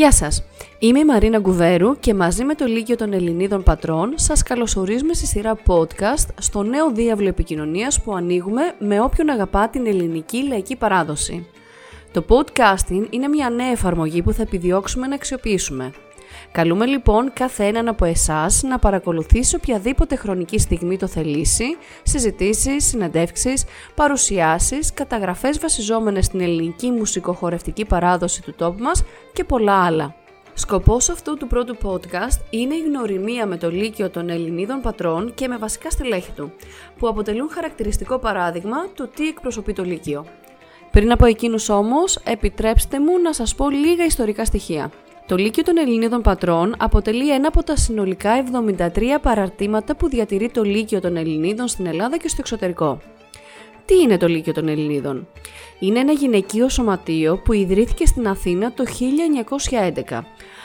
Γεια σας! Είμαι η Μαρίνα Γκουβέρου και μαζί με το Λύκειο των Ελληνίδων Πατρών σας καλωσορίζουμε στη σειρά podcast στο νέο διάβλο επικοινωνίας που ανοίγουμε με όποιον αγαπά την ελληνική λαϊκή παράδοση. Το podcasting είναι μια νέα εφαρμογή που θα επιδιώξουμε να αξιοποιήσουμε. Καλούμε λοιπόν κάθε έναν από εσάς να παρακολουθήσει οποιαδήποτε χρονική στιγμή το θελήσει, συζητήσεις, συνεντεύξεις, παρουσιάσεις, καταγραφές βασιζόμενες στην ελληνική μουσικοχορευτική παράδοση του τόπου μας και πολλά άλλα. Σκοπός αυτού του πρώτου podcast είναι η γνωριμία με το Λύκειο των Ελληνίδων πατρών και με βασικά στελέχη του, που αποτελούν χαρακτηριστικό παράδειγμα του τι εκπροσωπεί το Λύκειο. Πριν από εκείνους όμως, επιτρέψτε μου να σας πω λίγα ιστορικά στοιχεία. Το Λύκειο των Ελληνίδων Πατρών αποτελεί ένα από τα συνολικά 73 παραρτήματα που διατηρεί το Λύκειο των Ελληνίδων στην Ελλάδα και στο εξωτερικό. Τι είναι το Λύκειο των Ελληνίδων; Είναι ένα γυναικείο σωματείο που ιδρύθηκε στην Αθήνα το 1911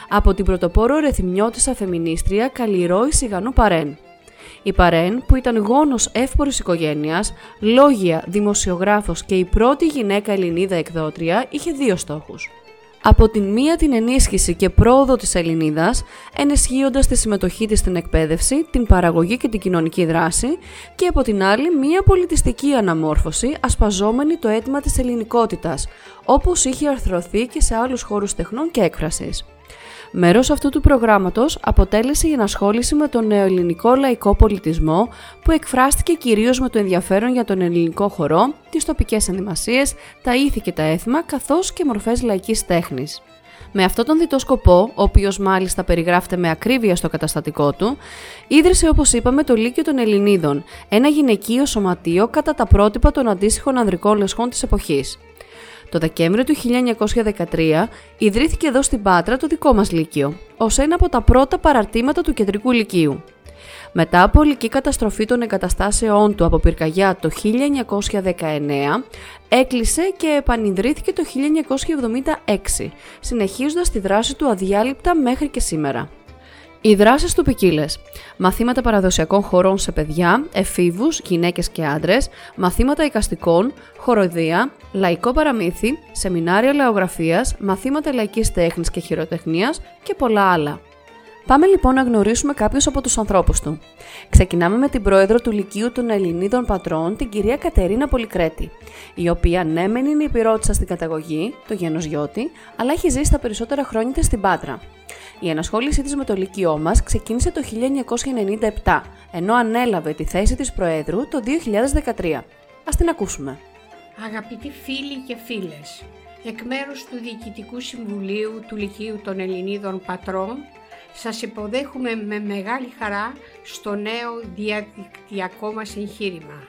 από την πρωτοπόρο ρεθυμνιώτησα φεμινίστρια Καλλιρόη Σιγανού Παρέν. Η Παρέν, που ήταν γόνος εύπορης οικογένειας, λόγια, δημοσιογράφος και η πρώτη γυναίκα Ελληνίδα εκδότρια, είχε δύο στόχους από την μία την ενίσχυση και πρόοδο της Ελληνίδας, ενισχύοντας τη συμμετοχή της στην εκπαίδευση, την παραγωγή και την κοινωνική δράση και από την άλλη μία πολιτιστική αναμόρφωση ασπαζόμενη το αίτημα της ελληνικότητας, όπως είχε αρθρωθεί και σε άλλους χώρους τεχνών και έκφρασης. Μέρος αυτού του προγράμματος αποτέλεσε η ενασχόληση με τον νεοελληνικό λαϊκό πολιτισμό που εκφράστηκε κυρίως με το ενδιαφέρον για τον ελληνικό χορό, τις τοπικές ενδυμασίες, τα ήθη και τα έθιμα καθώς και μορφές λαϊκής τέχνης. Με αυτόν τον διτό σκοπό, ο οποίος μάλιστα περιγράφεται με ακρίβεια στο καταστατικό του, ίδρυσε όπως είπαμε το Λύκειο των Ελληνίδων, ένα γυναικείο σωματείο κατά τα πρότυπα των αντίστοιχων ανδρικών λεσχών της εποχής. Το Δεκέμβριο του 1913 ιδρύθηκε εδώ στην Πάτρα το δικό μας Λύκειο, ως ένα από τα πρώτα παραρτήματα του κεντρικού Λυκείου. Μετά από ολική καταστροφή των εγκαταστάσεών του από πυρκαγιά το 1919, έκλεισε και επανειδρύθηκε το 1976, συνεχίζοντας τη δράση του αδιάλειπτα μέχρι και σήμερα. Οι δράσεις του ποικίλες. Μαθήματα παραδοσιακών χωρών σε παιδιά, εφήβους, γυναίκες και άντρες, μαθήματα οικαστικών, χοροδία, λαϊκό παραμύθι, σεμινάρια λαογραφίας, μαθήματα λαϊκής τέχνης και χειροτεχνίας και πολλά άλλα. Πάμε λοιπόν να γνωρίσουμε κάποιους από τους ανθρώπους του. Ξεκινάμε με την πρόεδρο του Λυκείου των Ελληνίδων Πατρών, την κυρία Κατερίνα Πολυκρέτη, η οποία ναι, μεν είναι υπηρώτησα στην καταγωγή, το γένος Γιώτη, αλλά έχει ζήσει τα περισσότερα χρόνια της στην Πάτρα. Η ενασχόλησή της με το Λυκειό μας ξεκίνησε το 1997, ενώ ανέλαβε τη θέση της Προέδρου το 2013. Ας την ακούσουμε. Αγαπητοί φίλοι και φίλες, εκ μέρους του Διοικητικού Συμβουλίου του Λυκείου των Ελληνίδων Πατρών, σας υποδέχουμε με μεγάλη χαρά στο νέο διαδικτυακό μας εγχείρημα.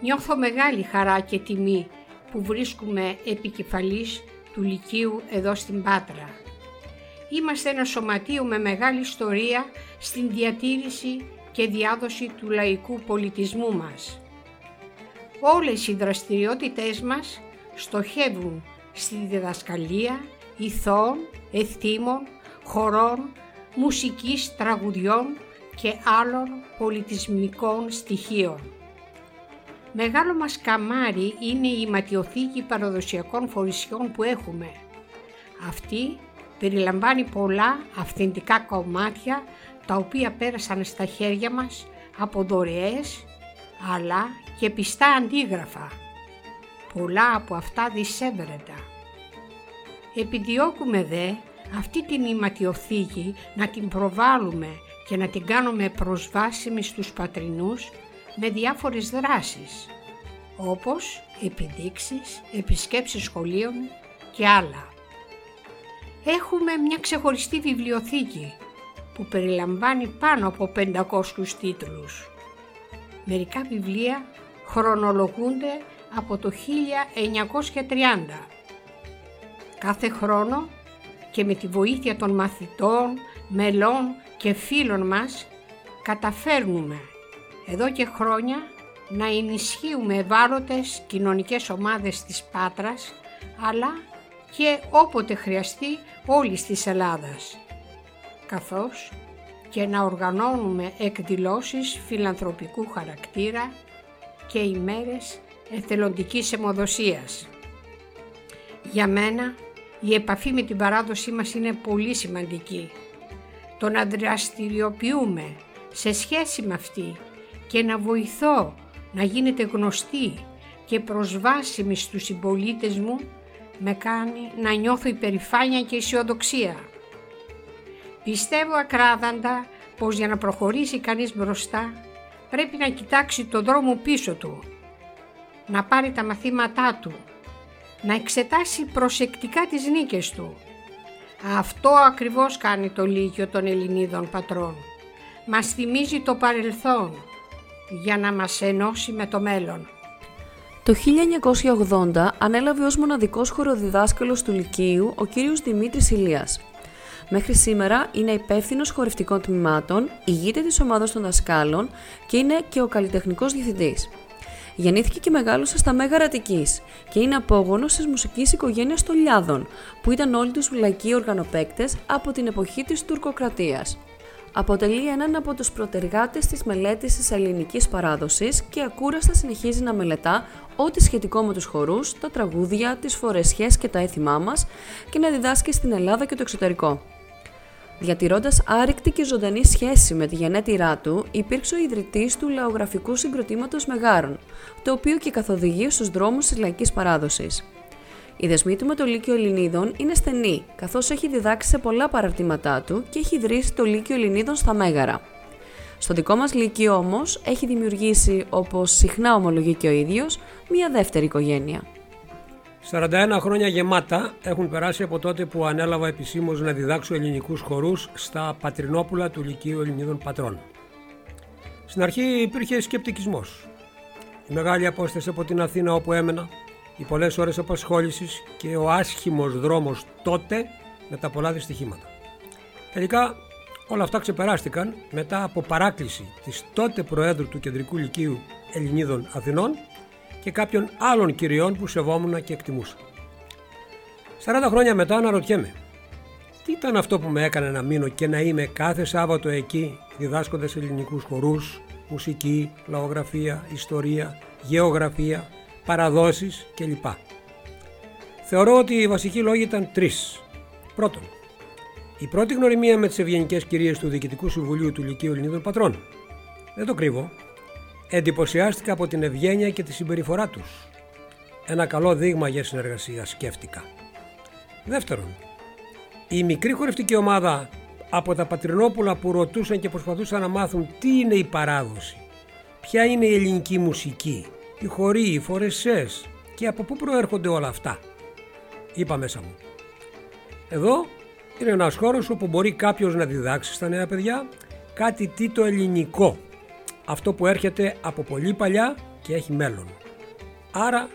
Νιώθω μεγάλη χαρά και τιμή που βρίσκουμε επικεφαλής του Λυκείου εδώ στην Πάτρα. Είμαστε ένα σωματείο με μεγάλη ιστορία στην διατήρηση και διάδοση του λαϊκού πολιτισμού μας. Όλες οι δραστηριότητές μας στοχεύουν στη διδασκαλία ηθών, εθήμων, χορών, μουσικής, τραγουδιών και άλλων πολιτισμικών στοιχείων. Μεγάλο μας καμάρι είναι η ματιοθήκη παραδοσιακών φορησιών που έχουμε. Αυτή περιλαμβάνει πολλά αυθεντικά κομμάτια τα οποία πέρασαν στα χέρια μας από δωρεές αλλά και πιστά αντίγραφα. Πολλά από αυτά δισεύρετα. Επιδιώκουμε δε αυτή την ηματιοθήκη να την προβάλλουμε και να την κάνουμε προσβάσιμη στους πατρινούς με διάφορες δράσεις, όπως επιδείξεις, επισκέψεις σχολείων και άλλα. Έχουμε μια ξεχωριστή βιβλιοθήκη που περιλαμβάνει πάνω από 500 τίτλους. Μερικά βιβλία χρονολογούνται από το 1930. Κάθε χρόνο και με τη βοήθεια των μαθητών, μελών και φίλων μας καταφέρνουμε εδώ και χρόνια να ενισχύουμε ευάλωτες κοινωνικές ομάδες της Πάτρας αλλά και όποτε χρειαστεί όλης της Ελλάδας καθώς και να οργανώνουμε εκδηλώσεις φιλανθρωπικού χαρακτήρα και ημέρες εθελοντικής αιμοδοσίας. Για μένα η επαφή με την παράδοσή μας είναι πολύ σημαντική. Το να δραστηριοποιούμε σε σχέση με αυτή και να βοηθώ να γίνεται γνωστή και προσβάσιμη στους συμπολίτες μου με κάνει να νιώθω υπερηφάνεια και αισιοδοξία. Πιστεύω ακράδαντα πως για να προχωρήσει κανείς μπροστά πρέπει να κοιτάξει το δρόμο πίσω του, να πάρει τα μαθήματά του, να εξετάσει προσεκτικά τις νίκες του. Αυτό ακριβώς κάνει το Λύκειο των Ελληνίδων πατρών. Μας θυμίζει το παρελθόν για να μας ενώσει με το μέλλον. Το 1980 ανέλαβε ως μοναδικός χοροδιδάσκαλος του Λυκείου ο κύριος Δημήτρης Ηλίας. Μέχρι σήμερα είναι υπεύθυνος χορευτικών τμήματων, ηγείται της ομάδας των δασκάλων και είναι και ο καλλιτεχνικός διευθυντής. Γεννήθηκε και μεγάλωσε στα Μέγαρα Αττικής και είναι απόγονος της μουσικής οικογένειας των Λιάδων, που ήταν όλοι τους λαϊκοί οργανοπαίκτες από την εποχή της τουρκοκρατίας. Αποτελεί έναν από τους προτεργάτες της μελέτης της ελληνικής παράδοσης και ακούραστα συνεχίζει να μελετά ό,τι σχετικό με τους χορούς, τα τραγούδια, τις φορεσιές και τα έθιμά μας και να διδάσκει στην Ελλάδα και το εξωτερικό. Διατηρώντας άρρηκτη και ζωντανή σχέση με τη γενέτειρά του, υπήρξε ο ιδρυτής του λαογραφικού συγκροτήματος Μεγάρων, το οποίο και καθοδηγεί στους δρόμους της λαϊκής παράδοσης. Η δεσμή του με το Λύκειο Ελληνίδων είναι στενή, καθώς έχει διδάξει σε πολλά παραρτήματά του και έχει ιδρύσει το Λύκειο Ελληνίδων στα Μέγαρα. Στο δικό μας Λύκειο όμως έχει δημιουργήσει, όπως συχνά ομολογεί και ο ίδιος, μια δεύτερη οικογένεια. 41 χρόνια γεμάτα έχουν περάσει από τότε που ανέλαβα επισήμως να διδάξω ελληνικούς χορούς στα Πατρινόπουλα του Λυκείου Ελληνίδων Πατρών. Στην αρχή υπήρχε σκεπτικισμός. Η μεγάλη απόσταση από την Αθήνα όπου έμενα, οι πολλές ώρες απασχόλησης και ο άσχημος δρόμος τότε με τα πολλά δυστυχήματα. Τελικά όλα αυτά ξεπεράστηκαν μετά από παράκληση της τότε Προέδρου του Κεντρικού Λυκείου Ελληνίδων Αθηνών και κάποιων άλλων κυριών που σεβόμουν και εκτιμούσα. 40 χρόνια μετά αναρωτιέμαι, τι ήταν αυτό που με έκανε να μείνω και να είμαι κάθε Σάββατο εκεί διδάσκοντας ελληνικούς χορούς, μουσική, λαογραφία, ιστορία, γεωγραφία, παραδόσεις κλπ. Θεωρώ ότι οι βασικοί λόγοι ήταν τρεις. Πρώτον, η πρώτη γνωριμία με τις ευγενικές κυρίες του Διοικητικού Συμβουλίου του Λυκείου Ελληνίδων Πατρών. Δεν το κρύβω, Εντυπωσιάστηκα από την ευγένεια και τη συμπεριφορά τους. Ένα καλό δείγμα για συνεργασία σκέφτηκα. Δεύτερον, η μικρή χορευτική ομάδα από τα Πατρινόπουλα που ρωτούσαν και προσπαθούσαν να μάθουν τι είναι η παράδοση, ποια είναι η ελληνική μουσική, οι χοροί, οι φορεσές και από πού προέρχονται όλα αυτά; Είπα μέσα μου. Εδώ είναι ένας χώρος όπου μπορεί κάποιος να διδάξει στα νέα παιδιά κάτι τι το ελληνικό αυτό που έρχεται από πολύ παλιά και έχει μέλλον. Άρα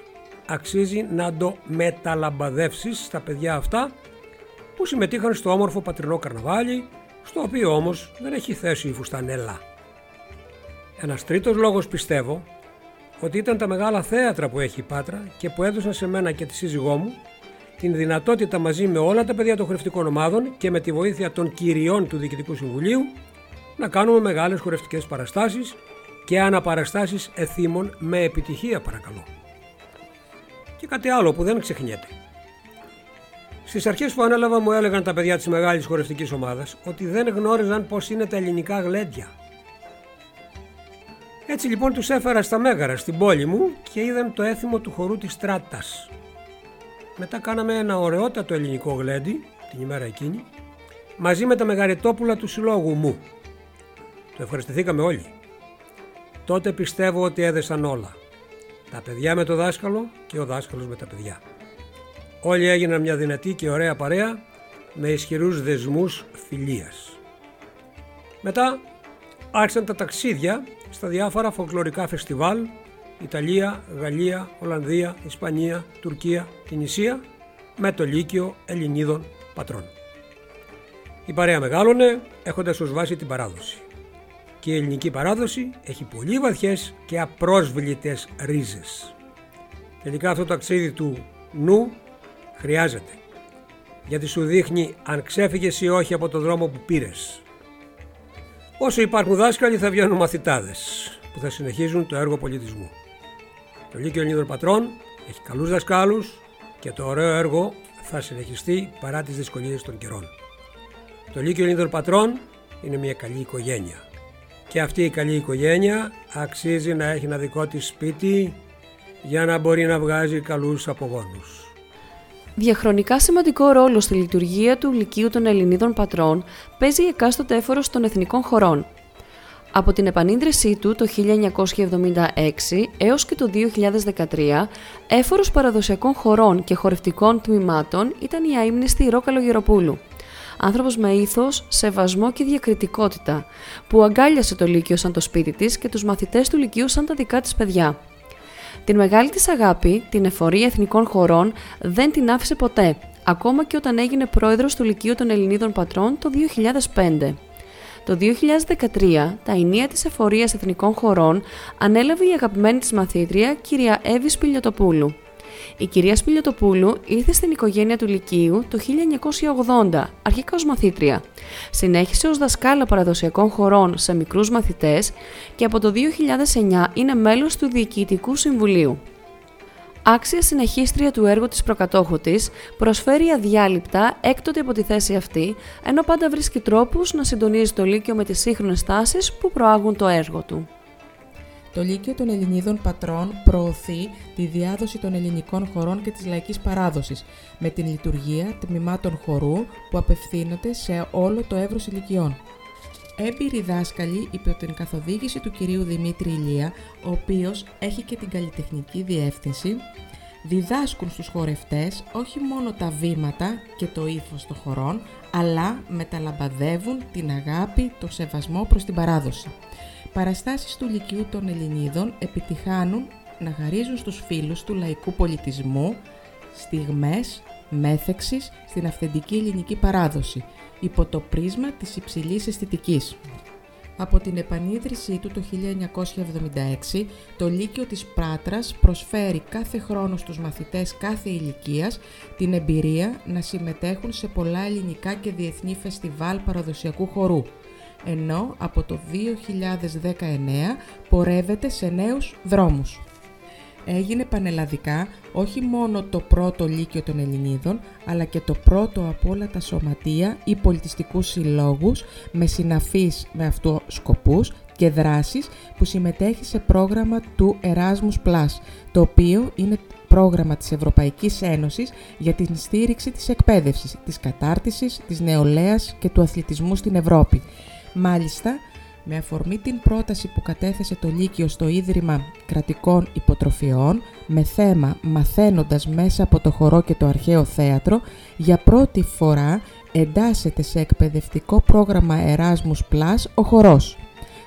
αξίζει να το μεταλαμπαδεύσεις στα παιδιά αυτά που συμμετείχαν στο όμορφο πατρινό καρναβάλι, στο οποίο όμως δεν έχει θέση η φουστανέλα. Ένας τρίτος λόγος πιστεύω ότι ήταν τα μεγάλα θέατρα που έχει η Πάτρα και που έδωσαν σε μένα και τη σύζυγό μου την δυνατότητα μαζί με όλα τα παιδιά των χρηστικών ομάδων και με τη βοήθεια των κυριών του Διοικητικού Συμβουλίου να κάνουμε μεγάλες χορευτικές παραστάσεις και αναπαραστάσεις εθήμων με επιτυχία παρακαλώ. Και κάτι άλλο που δεν ξεχνιέται. Στις αρχές που ανέλαβα, μου έλεγαν τα παιδιά της μεγάλης χορευτικής ομάδας ότι δεν γνώριζαν πώς είναι τα ελληνικά γλέντια. Έτσι λοιπόν τους έφερα στα Μέγαρα στην πόλη μου και είδαν το έθιμο του χορού της Στράτας. Μετά κάναμε ένα ωραιότατο ελληνικό γλέντι την ημέρα εκείνη μαζί με τα μεγαριτόπουλα του συλλόγου μου. Το ευχαριστηθήκαμε όλοι. Τότε πιστεύω ότι έδεσαν όλα. Τα παιδιά με το δάσκαλο και ο δάσκαλος με τα παιδιά. Όλοι έγιναν μια δυνατή και ωραία παρέα με ισχυρούς δεσμούς φιλίας. Μετά άρχισαν τα ταξίδια στα διάφορα φοκλωρικά φεστιβάλ Ιταλία, Γαλλία, Ολλανδία, Ισπανία, Τουρκία, Τινησία με το Λύκειο Ελληνίδων πατρών. Η παρέα μεγάλωνε έχοντας ως βάση την παράδοση. Και η ελληνική παράδοση έχει πολύ βαθιές και απρόσβλητες ρίζες. Τελικά αυτό το αξίδι του νου χρειάζεται. Γιατί σου δείχνει αν ξέφυγες ή όχι από το δρόμο που πήρες. Όσο υπάρχουν δάσκαλοι θα βγαίνουν μαθητάδες που θα συνεχίζουν το έργο πολιτισμού. Το Λύκειο Ελληνίδων Πατρών έχει καλούς δασκάλους και το ωραίο έργο θα συνεχιστεί παρά τις δυσκολίες των καιρών. Το Λύκειο Ελληνίδων Πατρών είναι μια καλή οικογένεια. Και αυτή η καλή οικογένεια αξίζει να έχει ένα δικό της σπίτι για να μπορεί να βγάζει καλούς απογόνους. Διαχρονικά σημαντικό ρόλο στη λειτουργία του Λυκείου των Ελληνίδων Πατρών παίζει η εκάστοτε έφορος των εθνικών χωρών. Από την επανίδρυσή του το 1976 έως και το 2013, έφορος παραδοσιακών χωρών και χορευτικών τμήματων ήταν η αείμνηστη Ρόκαλο Γεροπούλου. Άνθρωπος με ήθος, σεβασμό και διακριτικότητα, που αγκάλιασε το Λύκειο σαν το σπίτι της και τους μαθητές του Λυκείου σαν τα δικά της παιδιά. Την μεγάλη της αγάπη, την εφορία εθνικών χωρών, δεν την άφησε ποτέ, ακόμα και όταν έγινε πρόεδρος του Λυκείου των Ελληνίδων Πατρών το 2005. Το 2013, τα ενία της εφορίας εθνικών χωρών ανέλαβε η αγαπημένη της μαθήτρια, κυρία Εύη Σπηλιοτοπούλου. Η κυρία Σπηλιοτοπούλου ήρθε στην οικογένεια του Λυκείου το 1980, αρχικά ως μαθήτρια. Συνέχισε ως δασκάλα παραδοσιακών χωρών σε μικρούς μαθητές και από το 2009 είναι μέλος του Διοικητικού Συμβουλίου. Άξια συνεχίστρια του έργου της προκατόχου της, προσφέρει αδιάλειπτα έκτοτε από τη θέση αυτή, ενώ πάντα βρίσκει τρόπους να συντονίζει το Λύκειο με τις σύγχρονες τάσεις που προάγουν το έργο του. Το Λύκειο των Ελληνίδων Πατρών προωθεί τη διάδοση των ελληνικών χωρών και της λαϊκής παράδοσης, με την λειτουργία τμήματων χορού που απευθύνονται σε όλο το εύρος ηλικιών. Έμπειροι δάσκαλοι υπό την καθοδήγηση του κυρίου Δημήτρη Ηλία, ο οποίος έχει και την καλλιτεχνική διεύθυνση, διδάσκουν στους χορευτές όχι μόνο τα βήματα και το ύφος των χωρών, αλλά μεταλαμπαδεύουν την αγάπη, το σεβασμό προς την παράδοση. Παραστάσεις του Λυκειού των Ελληνίδων επιτυχάνουν να χαρίζουν στους φίλους του λαϊκού πολιτισμού στιγμές μέθεξης στην αυθεντική ελληνική παράδοση, υπό το πρίσμα της υψηλής αισθητικής. Από την επανίδρυσή του το 1976, το Λύκειο της Πράτρας προσφέρει κάθε χρόνο στους μαθητές κάθε ηλικίας την εμπειρία να συμμετέχουν σε πολλά ελληνικά και διεθνή φεστιβάλ παραδοσιακού χορού, ενώ από το 2019 πορεύεται σε νέους δρόμους έγινε πανελλαδικά όχι μόνο το πρώτο Λύκειο των Ελληνίδων, αλλά και το πρώτο από όλα τα σωματεία ή πολιτιστικούς συλλόγους με συναφείς με αυτό σκοπούς και δράσεις που συμμετέχει σε πρόγραμμα του Erasmus Plus, το οποίο είναι πρόγραμμα της Ευρωπαϊκής Ένωσης για την στήριξη της εκπαίδευσης, της κατάρτισης, της νεολαίας και του αθλητισμού στην Ευρώπη. Μάλιστα, με αφορμή την πρόταση που κατέθεσε το Λύκειο στο Ίδρυμα Κρατικών Υποτροφιών με θέμα «Μαθαίνοντας μέσα από το χορό και το αρχαίο θέατρο», για πρώτη φορά εντάσσεται σε εκπαιδευτικό πρόγραμμα Erasmus Plus ο χορός.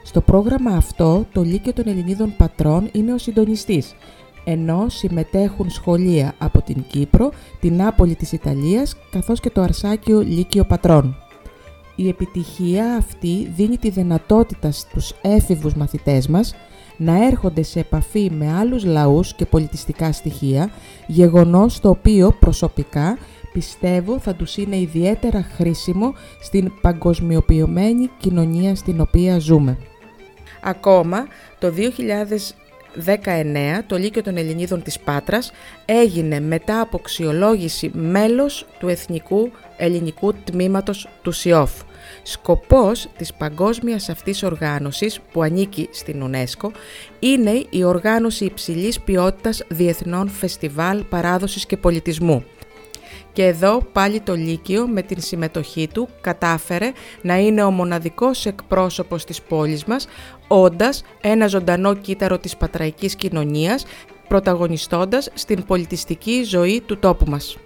Στο πρόγραμμα αυτό, το Λύκειο των Ελληνίδων Πατρών είναι ο συντονιστής, ενώ συμμετέχουν σχολεία από την Κύπρο, την Άπολη της Ιταλίας, καθώς και το Αρσάκιο Λύκειο Πατρών. Η επιτυχία αυτή δίνει τη δυνατότητα στους έφηβους μαθητές μας να έρχονται σε επαφή με άλλους λαούς και πολιτιστικά στοιχεία, γεγονός το οποίο προσωπικά πιστεύω θα τους είναι ιδιαίτερα χρήσιμο στην παγκοσμιοποιημένη κοινωνία στην οποία ζούμε. Ακόμα, το 2019 το Λύκειο των Ελληνίδων της Πάτρας έγινε μετά από αξιολόγηση μέλος του Εθνικού Ελληνικού Τμήματος του ΣΙΟΦ. Σκοπός της παγκόσμιας αυτής οργάνωσης που ανήκει στην UNESCO είναι η οργάνωση υψηλής ποιότητας διεθνών φεστιβάλ παράδοσης και πολιτισμού. Και εδώ πάλι το Λύκειο με την συμμετοχή του κατάφερε να είναι ο μοναδικός εκπρόσωπος της πόλης μας, όντας ένα ζωντανό κύτταρο της πατραϊκής κοινωνίας, πρωταγωνιστώντας στην πολιτιστική ζωή του τόπου μας.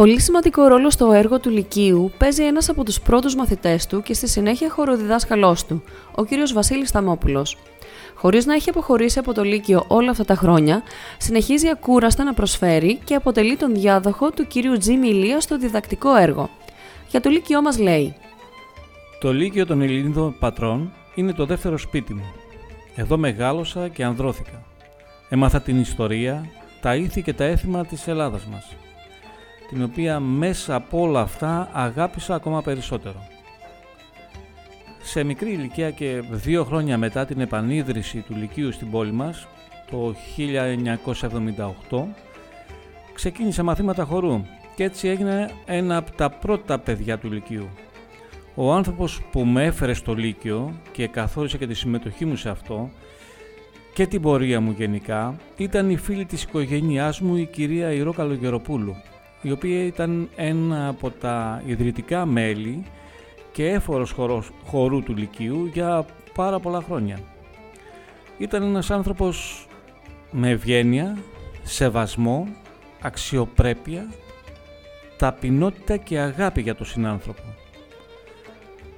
Πολύ σημαντικό ρόλο στο έργο του Λυκείου παίζει ένας από τους πρώτους μαθητές του και στη συνέχεια χοροδιδάσκαλός του, ο κύριος Βασίλης Σταμόπουλος. Χωρίς να έχει αποχωρήσει από το Λύκειο όλα αυτά τα χρόνια, συνεχίζει ακούραστα να προσφέρει και αποτελεί τον διάδοχο του κύριου Τζίμι Ηλία στο διδακτικό έργο. Για το Λύκειό μας λέει Το Λύκειο των Ελληνίδων Πατρών είναι το δεύτερο σπίτι μου. Εδώ μεγάλωσα και ανδρώθηκα. Έμαθα την ιστορία, τα ήθη και τα έθιμα της Ελλάδας μας, την οποία μέσα από όλα αυτά αγάπησα ακόμα περισσότερο. Σε μικρή ηλικία και δύο χρόνια μετά την επανίδρυση του Λυκείου στην πόλη μας, το 1978, ξεκίνησα μαθήματα χορού και έτσι έγινε ένα από τα πρώτα παιδιά του Λυκείου. Ο άνθρωπος που με έφερε στο Λύκειο και καθόρισε και τη συμμετοχή μου σε αυτό και την πορεία μου γενικά ήταν η φίλη της οικογένειάς μου η κυρία Ηρώ Καλογεροπούλου η οποία ήταν ένα από τα ιδρυτικά μέλη και έφορος χορός, χορού του Λυκείου για πάρα πολλά χρόνια. Ήταν ένας άνθρωπος με ευγένεια, σεβασμό, αξιοπρέπεια, ταπεινότητα και αγάπη για τον συνάνθρωπο.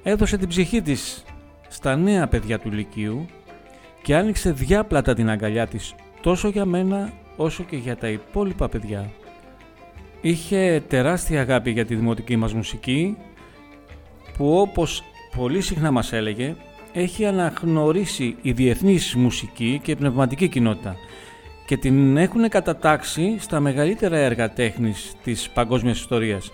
Έδωσε την ψυχή της στα νέα παιδιά του Λυκείου και άνοιξε διάπλατα την αγκαλιά της τόσο για μένα όσο και για τα υπόλοιπα παιδιά. Είχε τεράστια αγάπη για τη δημοτική μας μουσική που όπως πολύ συχνά μας έλεγε έχει αναγνωρίσει η διεθνής μουσική και πνευματική κοινότητα και την έχουν κατατάξει στα μεγαλύτερα έργα τέχνης της παγκόσμιας ιστορίας.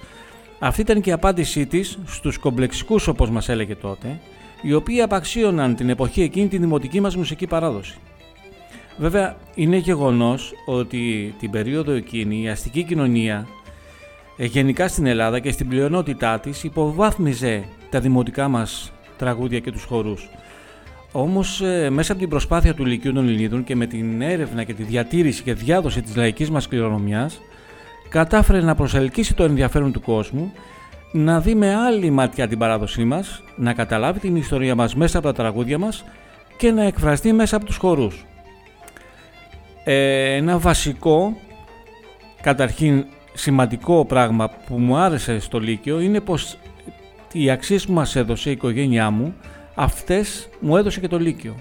Αυτή ήταν και η απάντησή της στους κομπλεξικούς όπως μας έλεγε τότε, οι οποίοι απαξίωναν την εποχή εκείνη τη δημοτική μας μουσική παράδοση. Βέβαια, είναι γεγονός ότι την περίοδο εκείνη η αστική κοινωνία ε, γενικά στην Ελλάδα και στην πλειονότητά της υποβάθμιζε τα δημοτικά μας τραγούδια και τους χορούς. Όμως ε, μέσα από την προσπάθεια του Λυκειού των Ελληνίδων και με την έρευνα και τη διατήρηση και διάδοση της λαϊκής μας κληρονομιάς κατάφερε να προσελκύσει το ενδιαφέρον του κόσμου να δει με άλλη ματιά την παράδοσή μας, να καταλάβει την ιστορία μας μέσα από τα τραγούδια μας και να εκφραστεί μέσα από τους χορούς. Ε, ένα βασικό, καταρχήν σημαντικό πράγμα που μου άρεσε στο Λύκειο είναι πως οι αξίες που μας έδωσε η οικογένειά μου, αυτές μου έδωσε και το Λύκειο.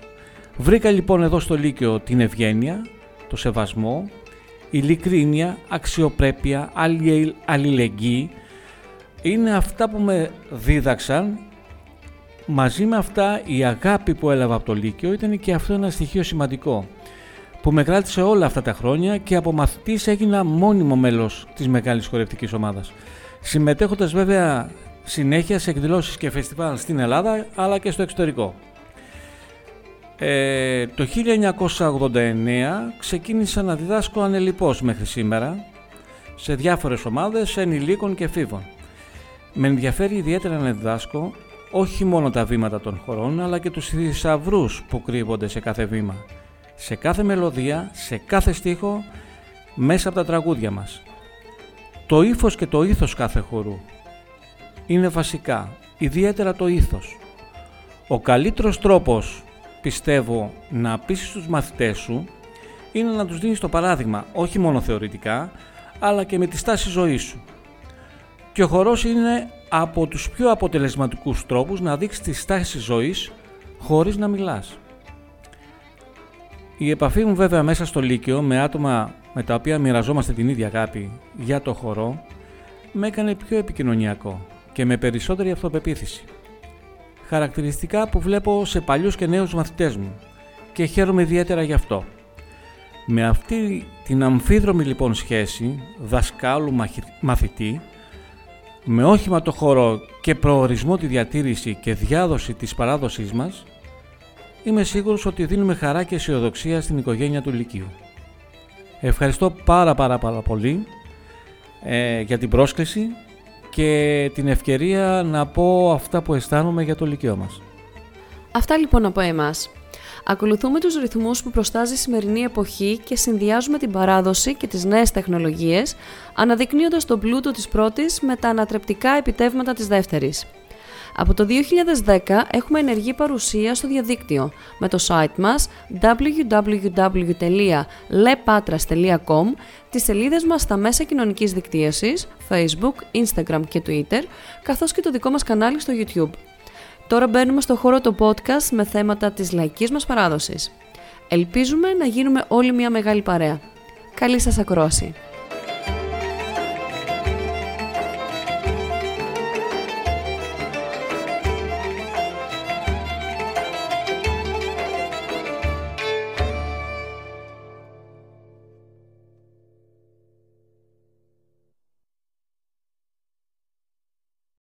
Βρήκα λοιπόν εδώ στο Λύκειο την ευγένεια, το σεβασμό, ειλικρίνεια, αξιοπρέπεια, αλληλεγγύη. Είναι αυτά που με δίδαξαν μαζί με αυτά η αγάπη που έλαβα από το Λύκειο ήταν και αυτό ένα στοιχείο σημαντικό που με κράτησε όλα αυτά τα χρόνια και από μαθητής έγινα μόνιμο μέλος της μεγάλης χορευτικής ομάδας. Συμμετέχοντας βέβαια συνέχεια σε εκδηλώσεις και φεστιβάλ στην Ελλάδα αλλά και στο εξωτερικό. Ε, το 1989 ξεκίνησα να διδάσκω ανελιπώς μέχρι σήμερα σε διάφορες ομάδες ενηλίκων και φίβων. Με ενδιαφέρει ιδιαίτερα να διδάσκω όχι μόνο τα βήματα των χωρών αλλά και τους θησαυρούς που κρύβονται σε κάθε βήμα σε κάθε μελωδία, σε κάθε στίχο, μέσα από τα τραγούδια μας. Το ύφος και το ήθος κάθε χορού είναι βασικά, ιδιαίτερα το ήθος. Ο καλύτερος τρόπος, πιστεύω, να πείσεις τους μαθητές σου είναι να τους δίνεις το παράδειγμα, όχι μόνο θεωρητικά, αλλά και με τη στάση ζωής σου. Και ο χορός είναι από τους πιο αποτελεσματικούς τρόπους να δείξεις τη στάση ζωής χωρίς να μιλάς. Η επαφή μου βέβαια μέσα στο Λύκειο με άτομα με τα οποία μοιραζόμαστε την ίδια αγάπη για το χορό με έκανε πιο επικοινωνιακό και με περισσότερη αυτοπεποίθηση. Χαρακτηριστικά που βλέπω σε παλιούς και νέους μαθητές μου και χαίρομαι ιδιαίτερα γι' αυτό. Με αυτή την αμφίδρομη λοιπόν σχέση δασκάλου μαθητή με όχημα το χορό και προορισμό τη διατήρηση και διάδοση της παράδοσής μας είμαι σίγουρος ότι δίνουμε χαρά και αισιοδοξία στην οικογένεια του Λυκείου. Ευχαριστώ πάρα πάρα πάρα πολύ ε, για την πρόσκληση και την ευκαιρία να πω αυτά που αισθάνομαι για το Λυκείο μας. Αυτά λοιπόν από εμάς. Ακολουθούμε τους ρυθμούς που προστάζει η σημερινή εποχή και συνδυάζουμε την παράδοση και τις νέες τεχνολογίες, αναδεικνύοντας τον πλούτο της πρώτης με τα ανατρεπτικά επιτεύγματα της δεύτερης. Από το 2010 έχουμε ενεργή παρουσία στο διαδίκτυο με το site μας www.lepatras.com, τις σελίδες μας στα μέσα κοινωνικής δικτύωσης, Facebook, Instagram και Twitter, καθώς και το δικό μας κανάλι στο YouTube. Τώρα μπαίνουμε στο χώρο το podcast με θέματα της λαϊκής μας παράδοσης. Ελπίζουμε να γίνουμε όλοι μια μεγάλη παρέα. Καλή σας ακρόαση!